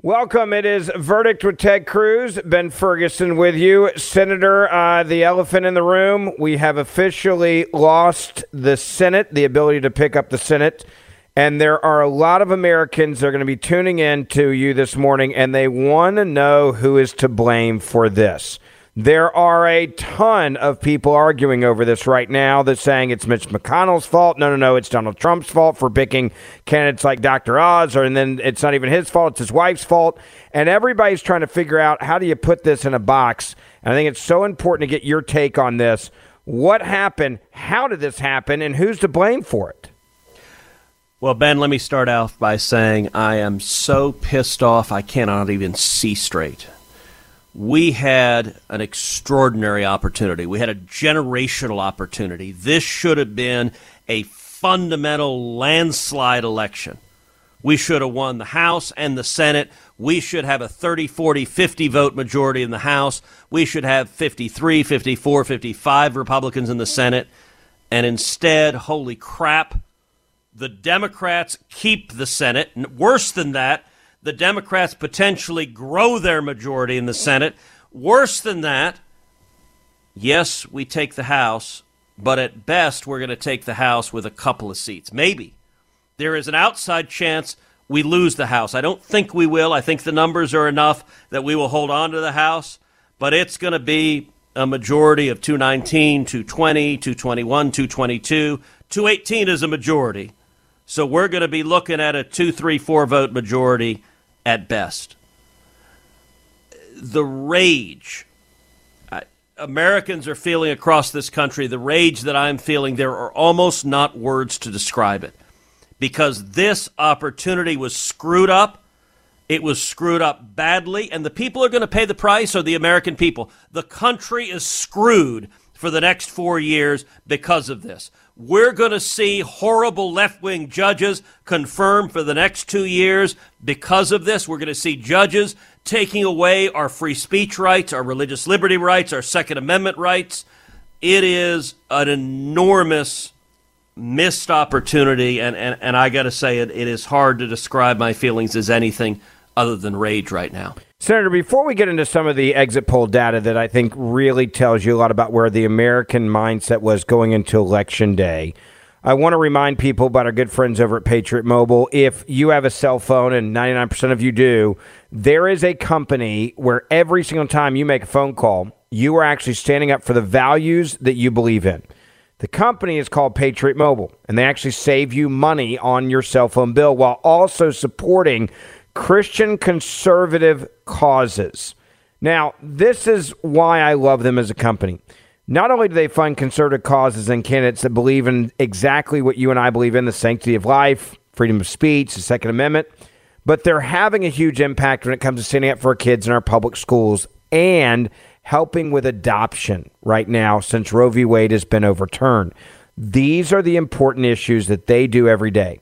Welcome. It is Verdict with Ted Cruz. Ben Ferguson with you. Senator, uh, the elephant in the room. We have officially lost the Senate, the ability to pick up the Senate. And there are a lot of Americans that are going to be tuning in to you this morning, and they want to know who is to blame for this. There are a ton of people arguing over this right now that's saying it's Mitch McConnell's fault. No, no, no, it's Donald Trump's fault for picking candidates like Dr. Oz, or and then it's not even his fault, it's his wife's fault. And everybody's trying to figure out how do you put this in a box. And I think it's so important to get your take on this. What happened? How did this happen? And who's to blame for it? Well, Ben, let me start off by saying I am so pissed off I cannot even see straight we had an extraordinary opportunity. We had a generational opportunity. This should have been a fundamental landslide election. We should have won the House and the Senate. We should have a 30, 40, 50 vote majority in the House. We should have 53, 54, 55 Republicans in the Senate. And instead, holy crap, the Democrats keep the Senate. Worse than that, the Democrats potentially grow their majority in the Senate. Worse than that, yes, we take the House, but at best, we're going to take the House with a couple of seats. Maybe. There is an outside chance we lose the House. I don't think we will. I think the numbers are enough that we will hold on to the House, but it's going to be a majority of 219, 220, 221, 222. 218 is a majority. So we're going to be looking at a 2 3 4 vote majority at best. The rage Americans are feeling across this country, the rage that I'm feeling, there are almost not words to describe it. Because this opportunity was screwed up. It was screwed up badly, and the people are going to pay the price are the American people. The country is screwed for the next four years because of this. We're going to see horrible left wing judges confirmed for the next two years because of this. We're going to see judges taking away our free speech rights, our religious liberty rights, our Second Amendment rights. It is an enormous missed opportunity, and, and, and I got to say, it, it is hard to describe my feelings as anything other than rage right now. Senator, before we get into some of the exit poll data that I think really tells you a lot about where the American mindset was going into Election Day, I want to remind people about our good friends over at Patriot Mobile. If you have a cell phone, and 99% of you do, there is a company where every single time you make a phone call, you are actually standing up for the values that you believe in. The company is called Patriot Mobile, and they actually save you money on your cell phone bill while also supporting Christian conservative causes. Now, this is why I love them as a company. Not only do they fund conservative causes and candidates that believe in exactly what you and I believe in the sanctity of life, freedom of speech, the Second Amendment, but they're having a huge impact when it comes to standing up for our kids in our public schools and helping with adoption right now since Roe v. Wade has been overturned. These are the important issues that they do every day.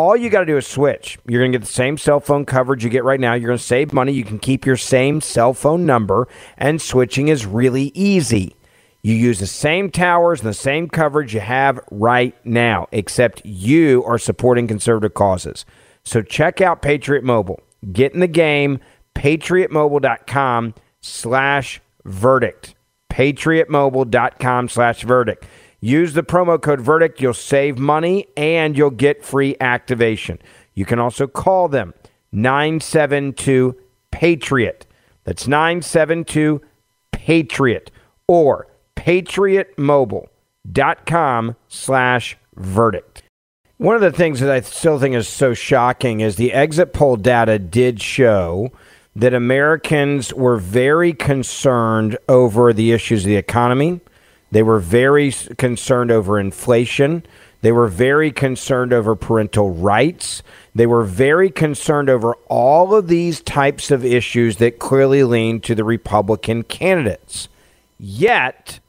All you got to do is switch. You're going to get the same cell phone coverage you get right now. You're going to save money. You can keep your same cell phone number, and switching is really easy. You use the same towers and the same coverage you have right now, except you are supporting conservative causes. So check out Patriot Mobile. Get in the game. PatriotMobile.com slash verdict. PatriotMobile.com slash verdict. Use the promo code VERDICT. You'll save money and you'll get free activation. You can also call them 972 Patriot. That's 972 Patriot or patriotmobile.com slash verdict. One of the things that I still think is so shocking is the exit poll data did show that Americans were very concerned over the issues of the economy. They were very concerned over inflation. They were very concerned over parental rights. They were very concerned over all of these types of issues that clearly lean to the Republican candidates. Yet,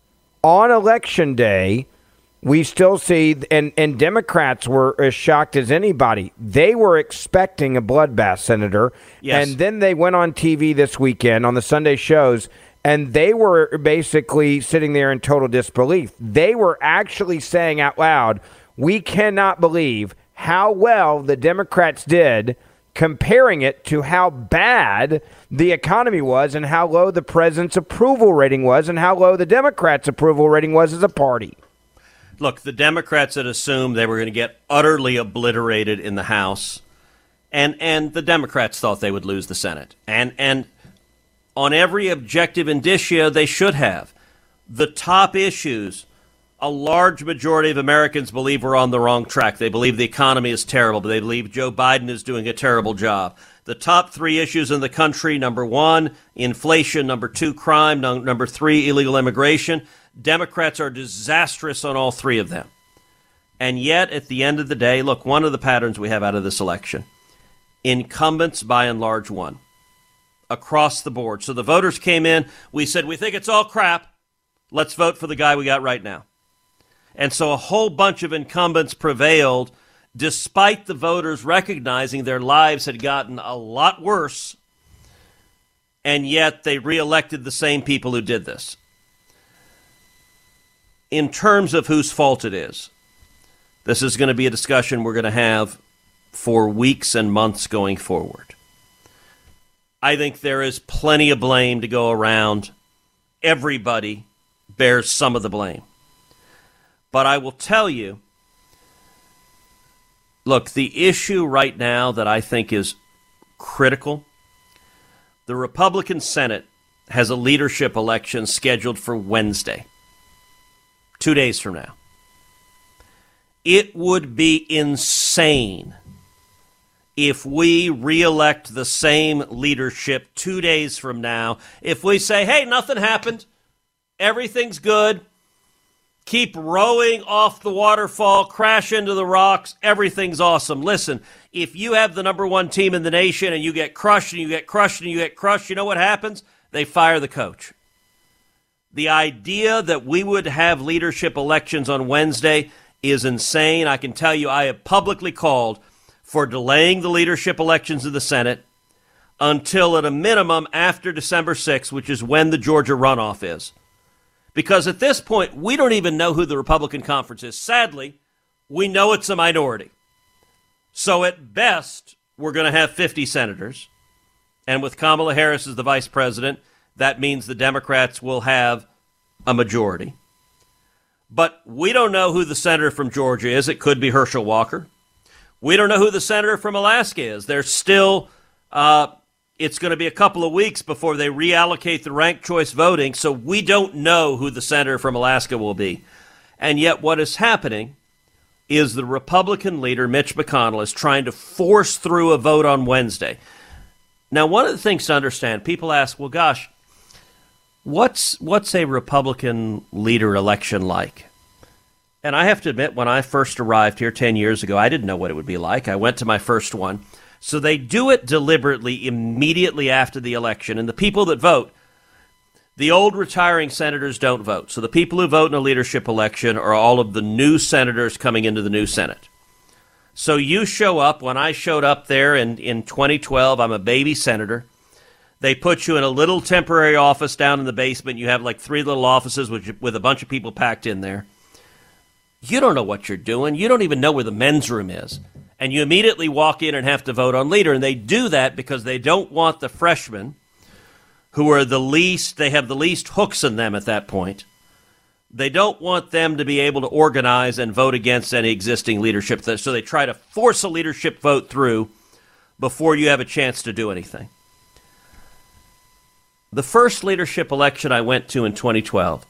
on election day, we still see, and, and Democrats were as shocked as anybody. They were expecting a bloodbath, Senator. Yes. And then they went on TV this weekend on the Sunday shows, and they were basically sitting there in total disbelief. They were actually saying out loud, We cannot believe how well the Democrats did comparing it to how bad the economy was and how low the president's approval rating was and how low the Democrats' approval rating was as a party. Look, the Democrats had assumed they were going to get utterly obliterated in the House, and and the Democrats thought they would lose the Senate, and and on every objective indicia they should have. The top issues, a large majority of Americans believe we're on the wrong track. They believe the economy is terrible, but they believe Joe Biden is doing a terrible job. The top three issues in the country number one, inflation, number two, crime, number three, illegal immigration. Democrats are disastrous on all three of them. And yet, at the end of the day, look, one of the patterns we have out of this election incumbents by and large won across the board. So the voters came in. We said, we think it's all crap. Let's vote for the guy we got right now. And so a whole bunch of incumbents prevailed despite the voters recognizing their lives had gotten a lot worse. And yet they reelected the same people who did this in terms of whose fault it is, this is going to be a discussion we're going to have for weeks and months going forward. I think there is plenty of blame to go around. Everybody bears some of the blame. But I will tell you look, the issue right now that I think is critical the Republican Senate has a leadership election scheduled for Wednesday two days from now. It would be insane if we reelect the same leadership two days from now. If we say, hey, nothing happened, everything's good, keep rowing off the waterfall, crash into the rocks, everything's awesome. Listen, if you have the number one team in the nation and you get crushed and you get crushed and you get crushed, you know what happens? They fire the coach the idea that we would have leadership elections on Wednesday is insane. I can tell you, I have publicly called for delaying the leadership elections of the Senate until, at a minimum, after December 6th, which is when the Georgia runoff is. Because at this point, we don't even know who the Republican conference is. Sadly, we know it's a minority. So, at best, we're going to have 50 senators. And with Kamala Harris as the vice president, that means the Democrats will have a majority. But we don't know who the senator from Georgia is. It could be Herschel Walker. We don't know who the senator from Alaska is. There's still, uh, it's going to be a couple of weeks before they reallocate the ranked choice voting, so we don't know who the senator from Alaska will be. And yet, what is happening is the Republican leader, Mitch McConnell, is trying to force through a vote on Wednesday. Now, one of the things to understand, people ask, well, gosh, What's what's a Republican leader election like? And I have to admit, when I first arrived here 10 years ago, I didn't know what it would be like. I went to my first one. So they do it deliberately immediately after the election. And the people that vote, the old retiring senators don't vote. So the people who vote in a leadership election are all of the new senators coming into the new Senate. So you show up. When I showed up there in, in 2012, I'm a baby senator. They put you in a little temporary office down in the basement. You have like three little offices with, with a bunch of people packed in there. You don't know what you're doing. You don't even know where the men's room is. And you immediately walk in and have to vote on leader. And they do that because they don't want the freshmen, who are the least, they have the least hooks in them at that point. They don't want them to be able to organize and vote against any existing leadership. So they try to force a leadership vote through before you have a chance to do anything. The first leadership election I went to in 2012,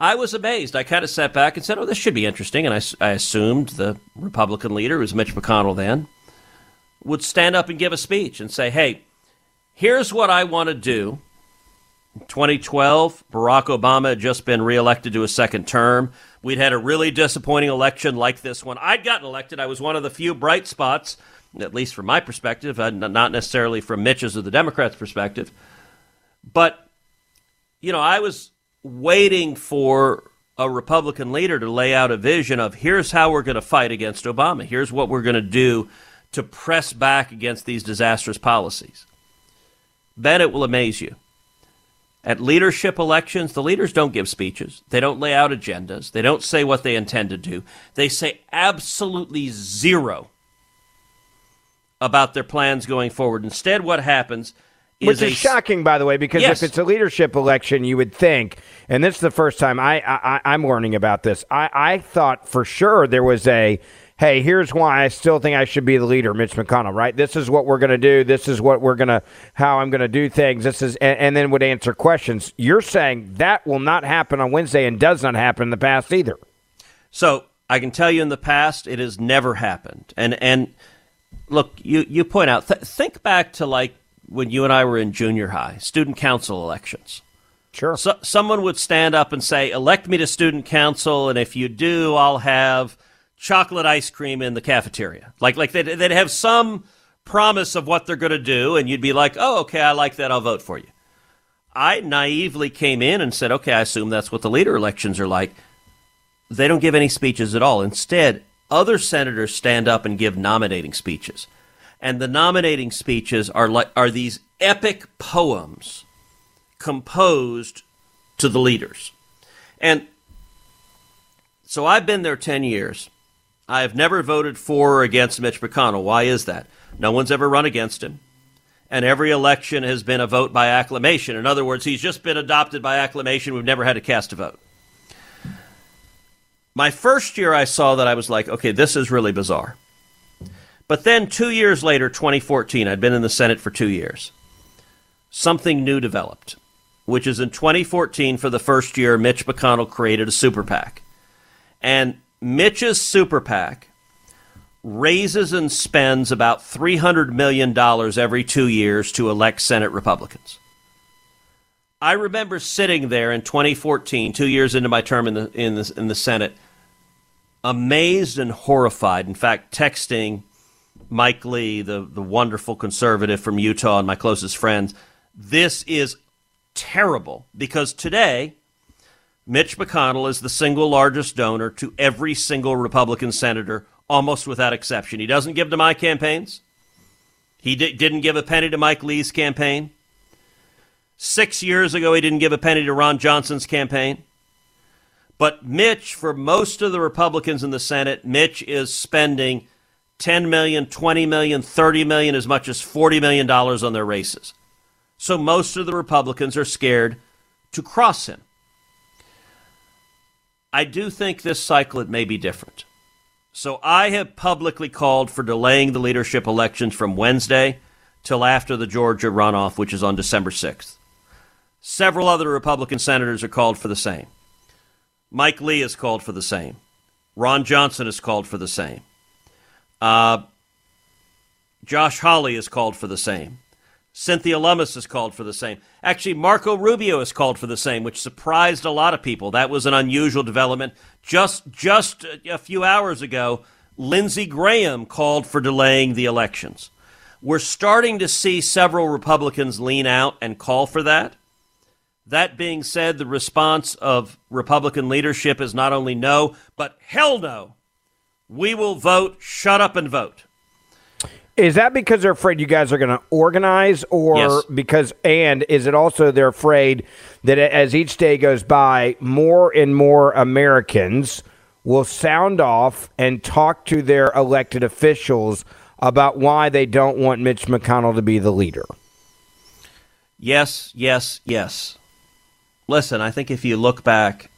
I was amazed. I kind of sat back and said, oh, this should be interesting. And I, I assumed the Republican leader, who was Mitch McConnell then, would stand up and give a speech and say, hey, here's what I want to do. 2012, Barack Obama had just been reelected to a second term. We'd had a really disappointing election like this one. I'd gotten elected. I was one of the few bright spots, at least from my perspective, uh, not necessarily from Mitch's or the Democrats' perspective. But, you know, I was waiting for a Republican leader to lay out a vision of here's how we're going to fight against Obama. Here's what we're going to do to press back against these disastrous policies. Ben, it will amaze you. At leadership elections, the leaders don't give speeches. They don't lay out agendas. They don't say what they intend to do. They say absolutely zero about their plans going forward. Instead, what happens Which is shocking, by the way, because yes. if it's a leadership election, you would think, and this is the first time I, I I'm learning about this. I, I thought for sure there was a hey, here's why I still think I should be the leader, Mitch McConnell, right? This is what we're going to do. This is what we're going to, how I'm going to do things. This is, and, and, then would answer questions. You're saying that will not happen on Wednesday and does not happen in the past either. So I can tell you in the past, it has never happened. And, and look, you, you point out, th- think back to like when you and I were in junior high, student council elections. Sure. So, someone would stand up and say, elect me to student council, and if you do, I'll have chocolate ice cream in the cafeteria. Like like they'd, they'd have some promise of what they're going to do, and you'd be like, oh, okay, I like that. I'll vote for you. I naively came in and said, okay, I assume that's what the leader elections are like. They don't give any speeches at all. Instead, other senators stand up and give nominating speeches. And the nominating speeches are like are these epic poems composed to the leaders. And so I've been there 10 years. I have never voted for or against Mitch McConnell. Why is that? No one's ever run against him. And every election has been a vote by acclamation. In other words, he's just been adopted by acclamation. We've never had to cast a vote. My first year, I saw that I was like, okay, this is really bizarre. But then two years later, 2014, I'd been in the Senate for two years. Something new developed, which is in 2014, for the first year, Mitch McConnell created a super PAC. And Mitch's super PAC raises and spends about $300 million every two years to elect Senate Republicans. I remember sitting there in 2014, two years into my term in the, in the, in the Senate, amazed and horrified. In fact, texting Mike Lee, the, the wonderful conservative from Utah and my closest friends, this is terrible because today Mitch McConnell is the single largest donor to every single Republican senator, almost without exception. He doesn't give to my campaigns. He di- didn't give a penny to Mike Lee's campaign. Six years ago, he didn't give a penny to Ron Johnson's campaign. But Mitch, for most of the Republicans in the Senate, Mitch is spending 10 million, 20 million, 30 million, as much as 40 million dollars on their races. So most of the Republicans are scared to cross him. I do think this cycle it may be different. So I have publicly called for delaying the leadership elections from Wednesday till after the Georgia runoff, which is on December 6th. Several other Republican senators are called for the same. Mike Lee has called for the same. Ron Johnson has called for the same. Uh, Josh Hawley has called for the same. Cynthia Lummis has called for the same. Actually, Marco Rubio has called for the same, which surprised a lot of people. That was an unusual development. Just just a few hours ago, Lindsey Graham called for delaying the elections. We're starting to see several Republicans lean out and call for that. That being said, the response of Republican leadership is not only no, but hell no. We will vote, shut up and vote. Is that because they're afraid you guys are going to organize, or yes. because, and is it also they're afraid that as each day goes by, more and more Americans will sound off and talk to their elected officials about why they don't want Mitch McConnell to be the leader? Yes, yes, yes. Listen, I think if you look back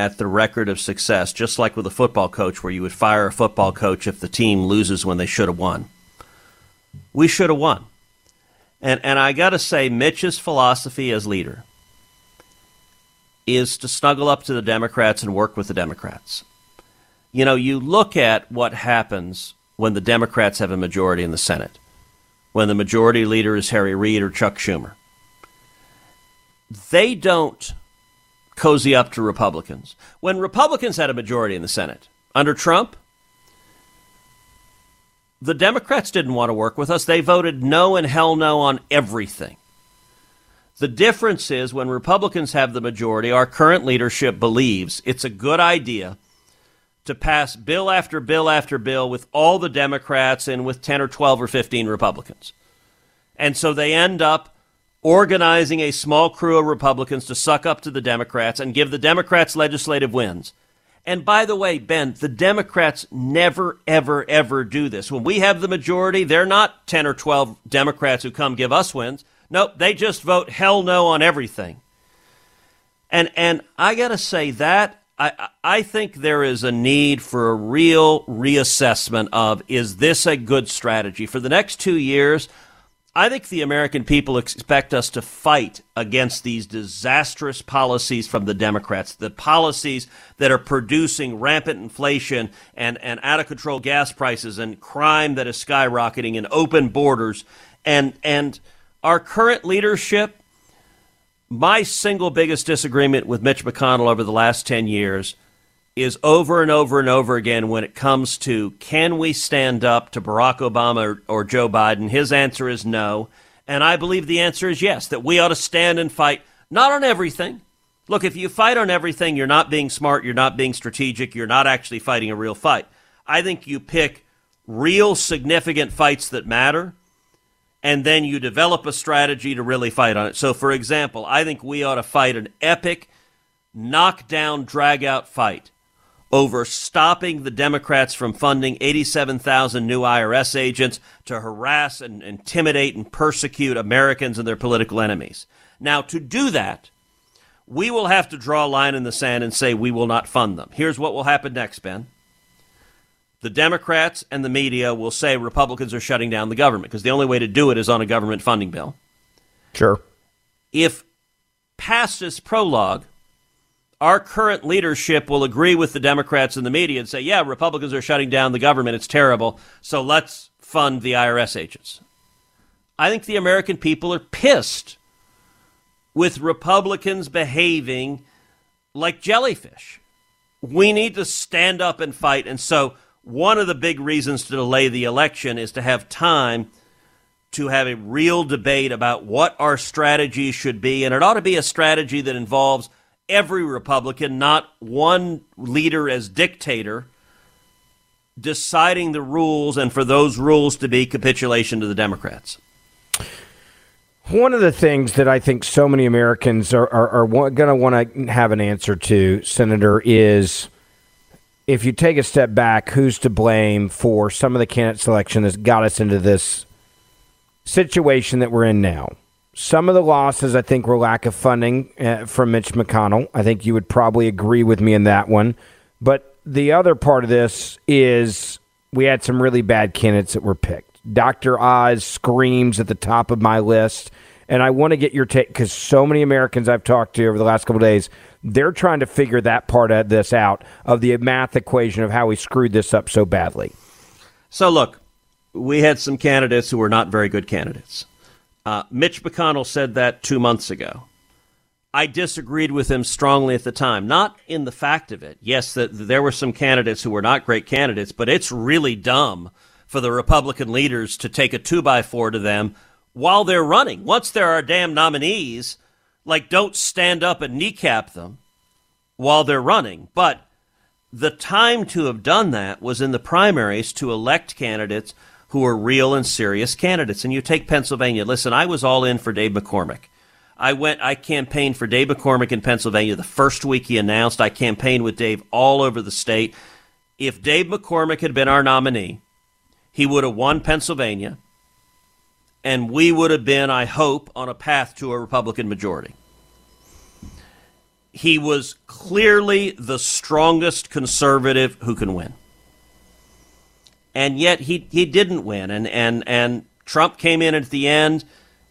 at the record of success, just like with a football coach, where you would fire a football coach if the team loses when they should have won we should have won. And, and I got to say, Mitch's philosophy as leader is to snuggle up to the Democrats and work with the Democrats. You know, you look at what happens when the Democrats have a majority in the Senate, when the majority leader is Harry Reid or Chuck Schumer. They don't cozy up to Republicans. When Republicans had a majority in the Senate under Trump, the Democrats didn't want to work with us. They voted no and hell no on everything. The difference is when Republicans have the majority, our current leadership believes it's a good idea to pass bill after bill after bill with all the Democrats and with 10 or 12 or 15 Republicans. And so they end up organizing a small crew of Republicans to suck up to the Democrats and give the Democrats legislative wins. And by the way, Ben, the Democrats never, ever, ever do this. When we have the majority, they're not 10 or 12 Democrats who come give us wins. Nope, they just vote hell no on everything. And, and I got to say that I, I think there is a need for a real reassessment of is this a good strategy? For the next two years, I think the American people expect us to fight against these disastrous policies from the Democrats, the policies that are producing rampant inflation and, and out of control gas prices and crime that is skyrocketing and open borders. And, and our current leadership, my single biggest disagreement with Mitch McConnell over the last 10 years is over and over and over again when it comes to can we stand up to Barack Obama or, or, Joe Biden? His answer is no. And I believe the answer is yes, that we ought to stand and fight, not on everything. Look, if you fight on everything, you're not being smart, you're not being strategic, you're not actually fighting a real fight. I think you pick real significant fights that matter, and then you develop a strategy to really fight on it. So, for example, I think we ought to fight an epic, knockdown, drag out fight over stopping the Democrats from funding 87,000 new IRS agents to harass and intimidate and persecute Americans and their political enemies. Now, to do that, we will have to draw a line in the sand and say we will not fund them. Here's what will happen next, Ben. The Democrats and the media will say Republicans are shutting down the government because the only way to do it is on a government funding bill. Sure. If past this prologue, our current leadership will agree with the Democrats and the media and say, yeah, Republicans are shutting down the government. It's terrible. So let's fund the IRS agents. I think the American people are pissed with Republicans behaving like jellyfish. We need to stand up and fight. And so, one of the big reasons to delay the election is to have time to have a real debate about what our strategy should be. And it ought to be a strategy that involves every Republican, not one leader as dictator, deciding the rules and for those rules to be capitulation to the Democrats. One of the things that I think so many Americans are, are, are going to want to have an answer to, Senator, is if you take a step back, who's to blame for some of the candidate selection that's got us into this situation that we're in now? Some of the losses, I think, were lack of funding uh, from Mitch McConnell. I think you would probably agree with me in that one. But the other part of this is we had some really bad candidates that were picked. Dr. Oz screams at the top of my list. And I want to get your take because so many Americans I've talked to over the last couple days, they're trying to figure that part of this out of the math equation of how we screwed this up so badly. So, look, we had some candidates who were not very good candidates. Uh, Mitch McConnell said that two months ago. I disagreed with him strongly at the time, not in the fact of it. Yes, that there were some candidates who were not great candidates, but it's really dumb for the Republican leaders to take a two by four to them while they're running. Once there are damn nominees, like don't stand up and kneecap them while they're running. But the time to have done that was in the primaries to elect candidates who are real and serious candidates. And you take Pennsylvania. Listen, I was all in for Dave McCormick. I went, I campaigned for Dave McCormick in Pennsylvania the first week he announced. I campaigned with Dave all over the state. If Dave McCormick had been our nominee, he would have won Pennsylvania, and we would have been, I hope, on a path to a Republican majority. He was clearly the strongest conservative who can win and yet he he didn't win. And and and Trump came in at the end,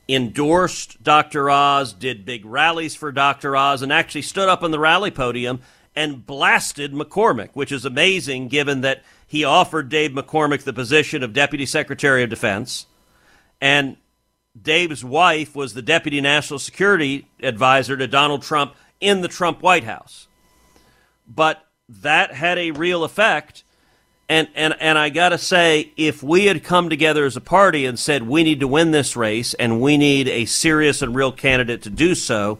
endorsed Dr. Oz, did big rallies for Dr. Oz, and actually stood up on the rally podium and blasted McCormick, which is amazing given that he offered Dave McCormick the position of Deputy Secretary of Defense. And Dave's wife was the Deputy National Security Advisor to Donald Trump in the Trump White House. But that had a real effect. And, and, and I got to say, if we had come together as a party and said we need to win this race and we need a serious and real candidate to do so,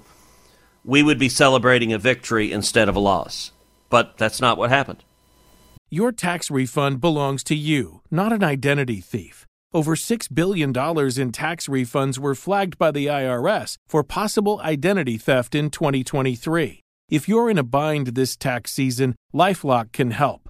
we would be celebrating a victory instead of a loss. But that's not what happened. Your tax refund belongs to you, not an identity thief. Over $6 billion in tax refunds were flagged by the IRS for possible identity theft in 2023. If you're in a bind this tax season, Lifelock can help.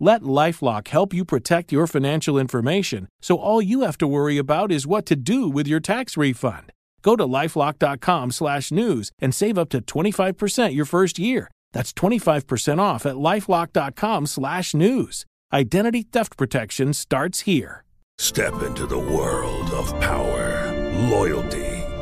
Let Lifelock help you protect your financial information so all you have to worry about is what to do with your tax refund. Go to lifelock.com/news and save up to 25% your first year. That's 25% off at lifelock.com/news. Identity theft protection starts here. Step into the world of power, loyalty,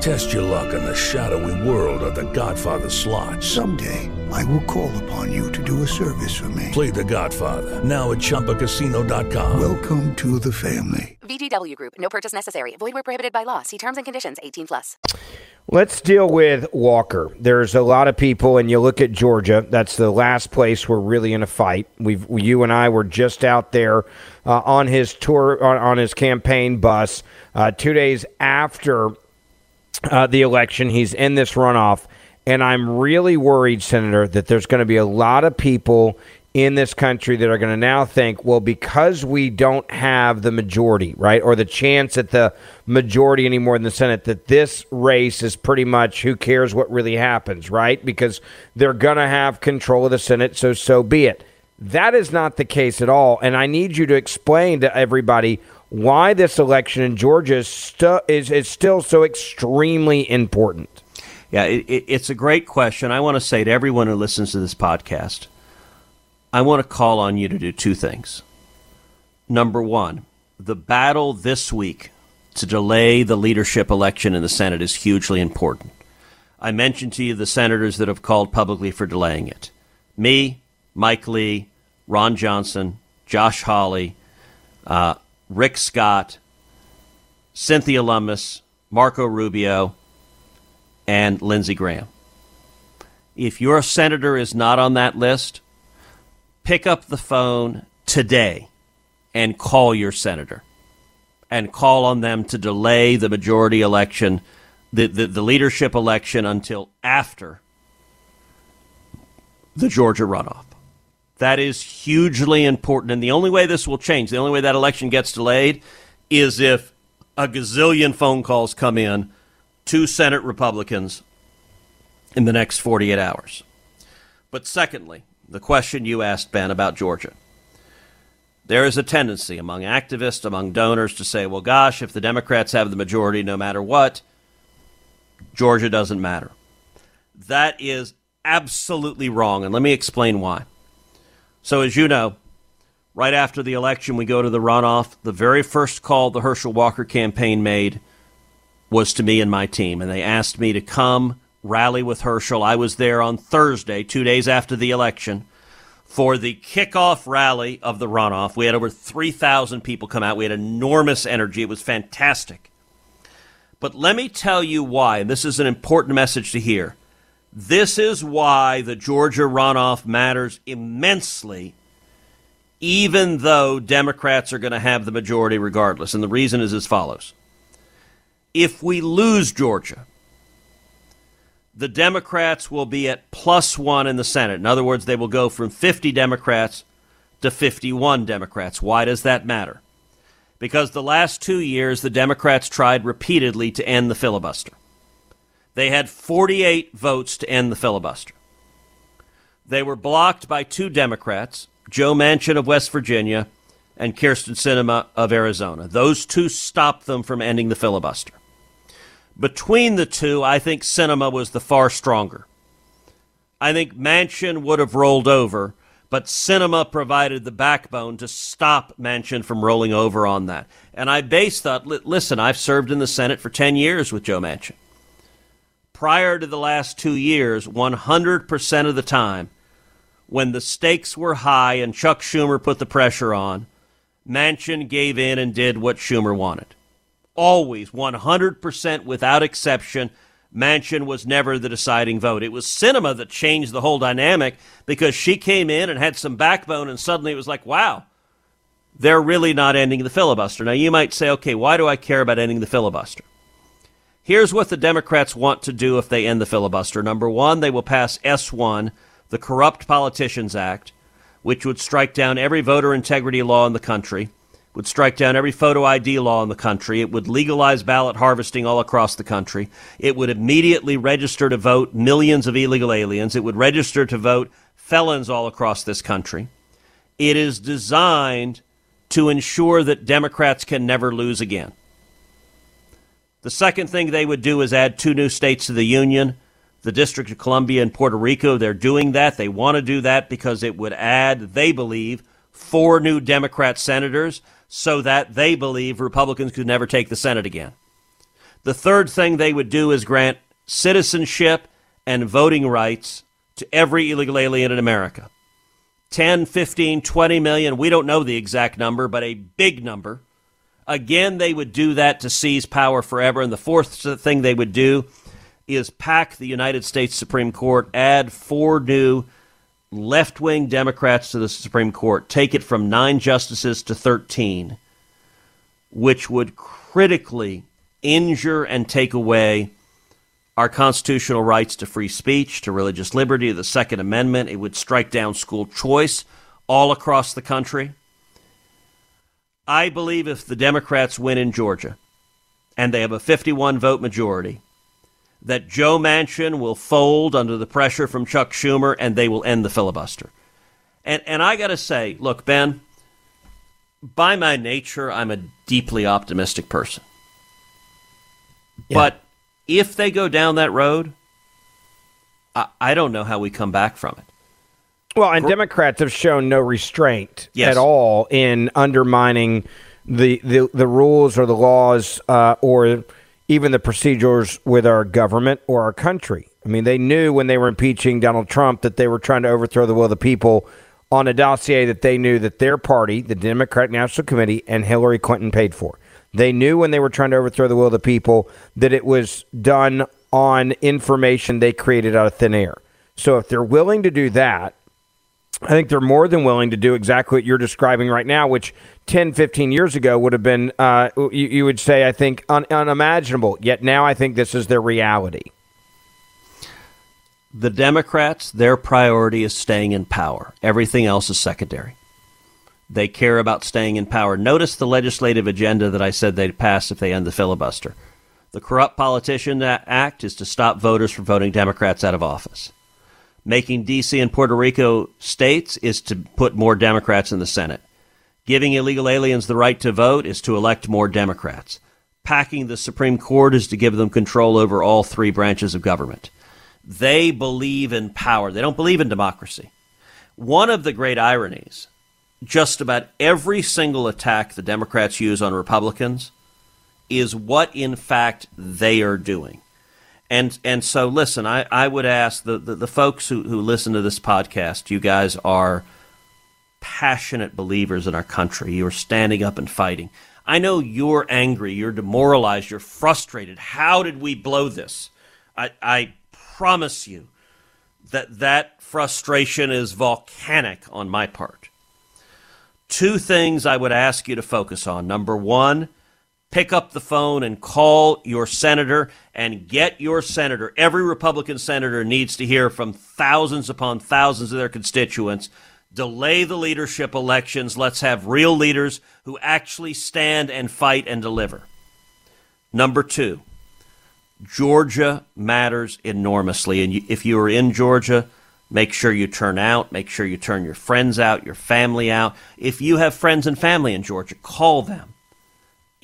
Test your luck in the shadowy world of The Godfather slot. Someday, I will call upon you to do a service for me. Play The Godfather now at ChumbaCasino.com. Welcome to the family. VGW Group. No purchase necessary. Void where prohibited by law. See terms and conditions. 18 plus. Let's deal with Walker. There's a lot of people, and you look at Georgia. That's the last place we're really in a fight. We've you and I were just out there uh, on his tour on, on his campaign bus uh, two days after uh, the election. He's in this runoff, and I'm really worried, Senator, that there's going to be a lot of people in this country that are going to now think, well, because we don't have the majority, right, or the chance at the majority anymore in the Senate, that this race is pretty much who cares what really happens, right? Because they're going to have control of the Senate, so so be it. That is not the case at all. And I need you to explain to everybody why this election in Georgia is, stu- is, is still so extremely important. Yeah, it, it, it's a great question. I want to say to everyone who listens to this podcast, I want to call on you to do two things. Number one, the battle this week to delay the leadership election in the Senate is hugely important. I mentioned to you the senators that have called publicly for delaying it me, Mike Lee, Ron Johnson, Josh Hawley, uh, Rick Scott, Cynthia Lummis, Marco Rubio, and Lindsey Graham. If your senator is not on that list, pick up the phone today and call your senator and call on them to delay the majority election, the, the, the leadership election until after the Georgia runoff. That is hugely important. And the only way this will change, the only way that election gets delayed, is if a gazillion phone calls come in to Senate Republicans in the next 48 hours. But secondly, the question you asked, Ben, about Georgia. There is a tendency among activists, among donors, to say, well, gosh, if the Democrats have the majority no matter what, Georgia doesn't matter. That is absolutely wrong, and let me explain why. So, as you know, right after the election, we go to the runoff. The very first call the Herschel Walker campaign made was to me and my team, and they asked me to come rally with Herschel. I was there on Thursday, two days after the election, for the kickoff rally of the runoff. We had over 3,000 people come out. We had enormous energy. It was fantastic. But let me tell you why, and this is an important message to hear. This is why the Georgia runoff matters immensely, even though Democrats are going to have the majority regardless. And the reason is as follows If we lose Georgia, the Democrats will be at plus one in the Senate. In other words, they will go from 50 Democrats to 51 Democrats. Why does that matter? Because the last two years, the Democrats tried repeatedly to end the filibuster. They had 48 votes to end the filibuster. They were blocked by two Democrats, Joe Manchin of West Virginia and Kyrsten Sinema of Arizona. Those two stopped them from ending the filibuster. Between the two, I think Sinema was the far stronger. I think Manchin would have rolled over, but Sinema provided the backbone to stop Manchin from rolling over on that. And I base that, listen, I've served in the Senate for 10 years with Joe Manchin. Prior to the last two years, 100% of the time, when the stakes were high and Chuck Schumer put the pressure on, Manchin gave in and did what Schumer wanted. Always, 100% without exception, Manchin was never the deciding vote. It was Sinema that changed the whole dynamic because she came in and had some backbone, and suddenly it was like, wow, they're really not ending the filibuster. Now, you might say, okay, why do I care about ending the filibuster? Here's what the Democrats want to do if they end the filibuster. Number one, they will pass S1, the Corrupt Politicians Act, which would strike down every voter integrity law in the country, would strike down every photo ID law in the country. It would legalize ballot harvesting all across the country. It would immediately register to vote millions of illegal aliens. It would register to vote felons all across this country. It is designed to ensure that Democrats can never lose again. The second thing they would do is add two new states to the Union the District of Columbia and Puerto Rico. They're doing that. They want to do that because it would add, they believe, four new Democrat senators so that they believe Republicans could never take the Senate again. The third thing they would do is grant citizenship and voting rights to every illegal alien in America. 10, 15, 20 million, we don't know the exact number, but a big number. Again, they would do that to seize power forever. And the fourth thing they would do is pack the United States Supreme Court, add four new left wing Democrats to the Supreme Court, take it from nine justices to 13, which would critically injure and take away our constitutional rights to free speech, to religious liberty, the Second Amendment. It would strike down school choice all across the country. I believe if the Democrats win in Georgia and they have a 51 vote majority, that Joe Manchin will fold under the pressure from Chuck Schumer and they will end the filibuster. And and I got to say, look, Ben, by my nature, I'm a deeply optimistic person. Yeah. But if they go down that road, I, I don't know how we come back from it. Well, and Democrats have shown no restraint yes. at all in undermining the, the, the rules or the laws uh, or even the procedures with our government or our country. I mean, they knew when they were impeaching Donald Trump that they were trying to overthrow the will of the people on a dossier that they knew that their party, the Democratic National Committee, and Hillary Clinton paid for. They knew when they were trying to overthrow the will of the people that it was done on information they created out of thin air. So if they're willing to do that, I think they're more than willing to do exactly what you're describing right now, which 10, 15 years ago would have been, uh, you, you, would say, I think, un- unimaginable. Yet now I think this is their reality. The Democrats, their priority is staying in power. Everything else is secondary. They care about staying in power. Notice the legislative agenda that I said they'd pass if they end the filibuster. The Corrupt Politician Act is to stop voters from voting Democrats out of office. Making D.C. and Puerto Rico states is to put more Democrats in the Senate. Giving illegal aliens the right to vote is to elect more Democrats. Packing the Supreme Court is to give them control over all three branches of government. They believe in power. They don't believe in democracy. One of the great ironies just about every single attack the Democrats use on Republicans is what, in fact, they are doing. And and so, listen, I, I would ask the, the, the folks who, who listen to this podcast, you guys are passionate believers in our country. You're standing up and fighting. I know you're angry, you're demoralized, you're frustrated. How did we blow this? I, I promise you that that frustration is volcanic on my part. Two things I would ask you to focus on. Number one, pick up the phone and call your senator and get your senator. Every Republican senator needs to hear from thousands upon thousands of their constituents. Delay the leadership elections. Let's have real leaders who actually stand and fight and deliver. Number two, Georgia matters enormously. And if you are in Georgia, make sure you turn out. Make sure you turn your friends out, your family out. If you have friends and family in Georgia, call them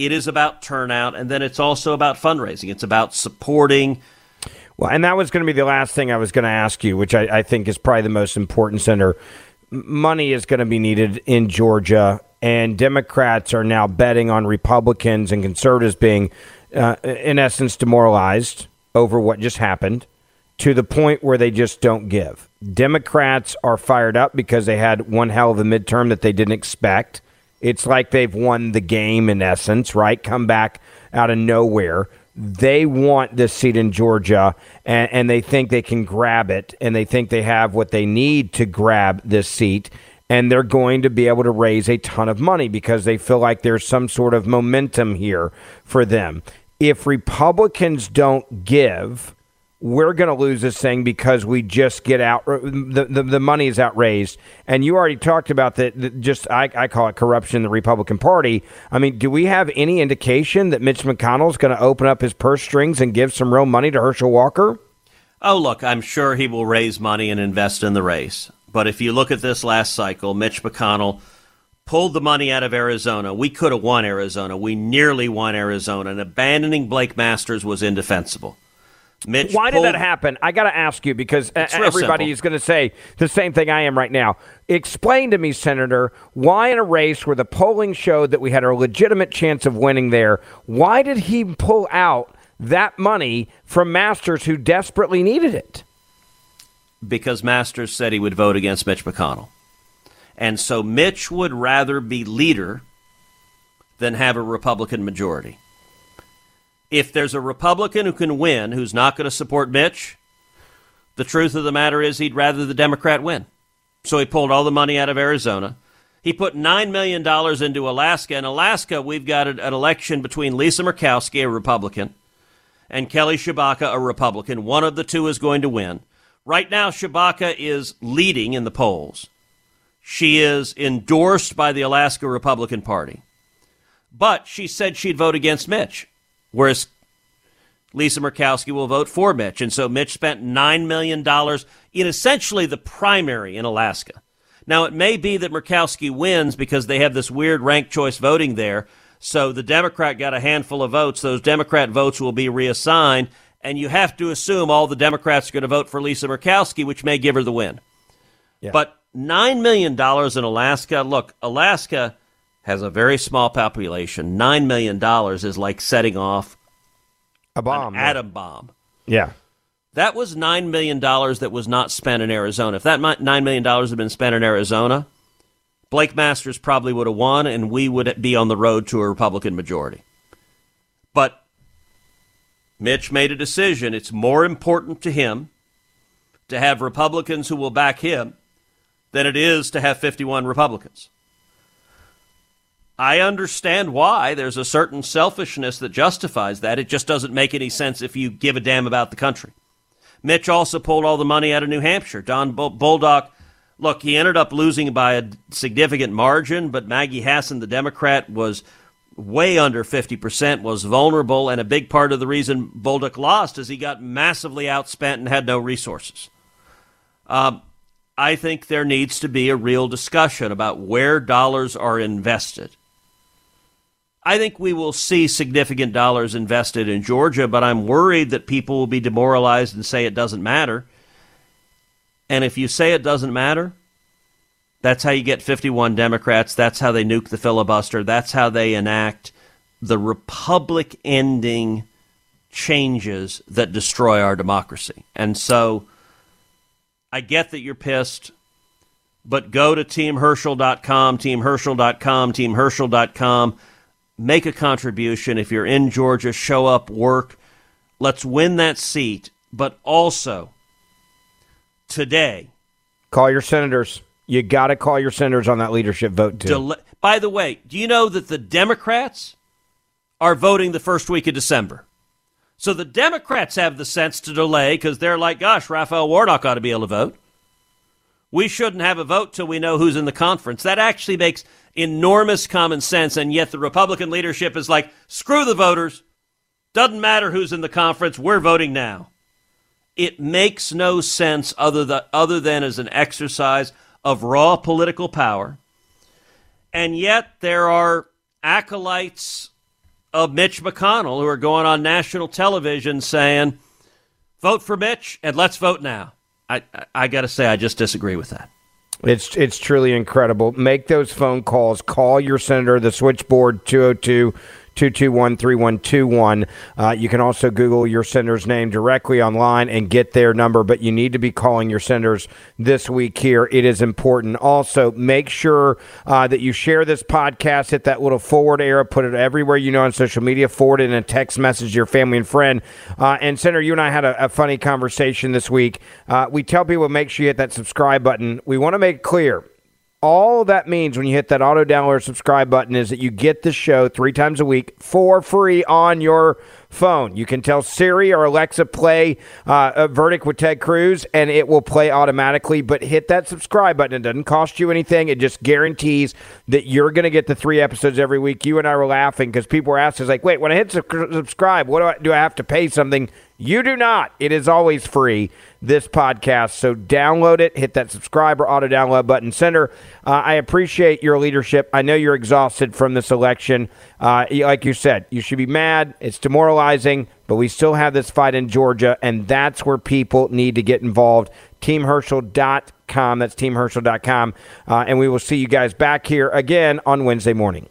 it is about turnout, and then it's also about fundraising. It's about supporting. Well, and that was going to be the last thing I was going to ask you, which I, I think is probably the most important. Center money is going to be needed in Georgia, and Democrats are now betting on Republicans and conservatives being, uh, in essence, demoralized over what just happened to the point where they just don't give. Democrats are fired up because they had one hell of a midterm that they didn't expect. It's like they've won the game in essence, right? Come back out of nowhere. They want this seat in Georgia and, and they think they can grab it and they think they have what they need to grab this seat. And they're going to be able to raise a ton of money because they feel like there's some sort of momentum here for them. If Republicans don't give, we're going to lose this thing because we just get out uh, the, the, the money is outraised. And you already talked about that just I, I call it corruption in the republican party. I mean do we have any indication that mitch mcconnell is going to open up his purse strings and give some real money to herschel walker? Oh look i'm sure he will raise money and invest in the race. But if you look at this last cycle mitch mcconnell pulled the money out of arizona. We could have won arizona. We nearly won arizona. And abandoning blake masters was indefensible Mitch Why pulled, did that happen? I got to ask you because everybody simple. is going to say the same thing I am right now. Explain to me, Senator, why in a race where the polling showed that we had a legitimate chance of winning there, why did he pull out that money from Masters who desperately needed it? Because Masters said he would vote against Mitch McConnell. And so Mitch would rather be leader than have a Republican majority if there's a Republican who can win who's not going to support Mitch, the truth of the matter is he'd rather the Democrat win. So he pulled all the money out of Arizona. He put $9 million into Alaska. In Alaska, we've got an election between Lisa Murkowski, a Republican, and Kelly Tshibaka, a Republican. One of the two is going to win. Right now, Tshibaka is leading in the polls. She is endorsed by the Alaska Republican Party. But she said she'd vote against Mitch whereas Lisa Murkowski will vote for Mitch. And so Mitch spent $9 million in essentially the primary in Alaska. Now, it may be that Murkowski wins because they have this weird ranked choice voting there. So the Democrat got a handful of votes. Those Democrat votes will be reassigned. And you have to assume all the Democrats are going to vote for Lisa Murkowski, which may give her the win. Yeah. But $9 million in Alaska, look, Alaska has a very small population. Nine million dollars is like setting off a bomb, an atom bomb. Yeah, that was nine million dollars that was not spent in Arizona. If that nine million dollars had been spent in Arizona, Blake Masters probably would have won, and we would be on the road to a Republican majority. But Mitch made a decision. It's more important to him to have Republicans who will back him than it is to have 51 Republicans. I understand why. There's a certain selfishness that justifies that. It just doesn't make any sense if you give a damn about the country. Mitch also pulled all the money out of New Hampshire. Don Bolduc, look, he ended up losing by a significant margin, but Maggie Hassan, the Democrat, was way under 50%, was vulnerable, and a big part of the reason Bolduc lost is he got massively outspent and had no resources. Um, I think there needs to be a real discussion about where dollars are invested I think we will see significant dollars invested in Georgia, but I'm worried that people will be demoralized and say it doesn't matter. And if you say it doesn't matter, that's how you get 51 Democrats. That's how they nuke the filibuster. That's how they enact the republic ending changes that destroy our democracy. And so I get that you're pissed, but go to teamherschel.com, teamherschel.com, teamherschel.com make a contribution. If you're in Georgia, show up, work. Let's win that seat. But also, today, call your senators. You got to call your senators on that leadership vote, too. Del- By the way, do you know that the Democrats are voting the first week of December. So the Democrats have the sense to delay because they're like, gosh, Raphael Warnock ought to be able to vote. We shouldn't have a vote till we know who's in the conference. That actually makes enormous common sense, and yet the Republican leadership is like, screw the voters. Doesn't matter who's in the conference, we're voting now. It makes no sense other than, other than as an exercise of raw political power. And yet there are acolytes of Mitch McConnell who are going on national television saying, vote for Mitch and let's vote now. I, I, got to say, I just disagree with that. It's it's truly incredible. Make those phone calls. Call your senator. The switchboard 202 221 3121. Uh, you can also Google your senator's name directly online and get their number, but you need to be calling your senators this week here. It is important. Also, make sure uh, that you share this podcast, hit that little forward arrow, put it everywhere you know on social media, forward it in a text message to your family and friend. Uh, and, Senator, you and I had a, a funny conversation this week. Uh, we tell people make sure you hit that subscribe button. We want to make clear all that means when you hit that auto download subscribe button is that you get the show three times a week for free on your phone. You can tell Siri or Alexa play uh, a verdict with Ted Cruz, and it will play automatically. But hit that subscribe button. It doesn't cost you anything. It just guarantees that you're going to get the three episodes every week. You and I were laughing because people were asking, like, wait, when I hit subscribe, what do I, do I have to pay something? You do not. It is always free, this podcast. So download it, hit that subscribe or auto download button. Senator, uh, I appreciate your leadership. I know you're exhausted from this election. Uh, like you said, you should be mad. It's demoralizing, but we still have this fight in Georgia, and that's where people need to get involved. TeamHerschel.com. That's TeamHerschel.com. Uh, and we will see you guys back here again on Wednesday morning.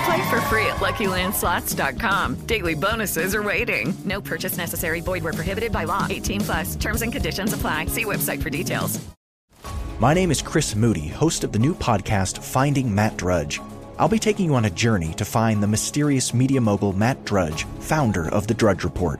Play for free at LuckyLandSlots.com. Daily bonuses are waiting. No purchase necessary. Void where prohibited by law. 18 plus. Terms and conditions apply. See website for details. My name is Chris Moody, host of the new podcast Finding Matt Drudge. I'll be taking you on a journey to find the mysterious media mogul Matt Drudge, founder of the Drudge Report.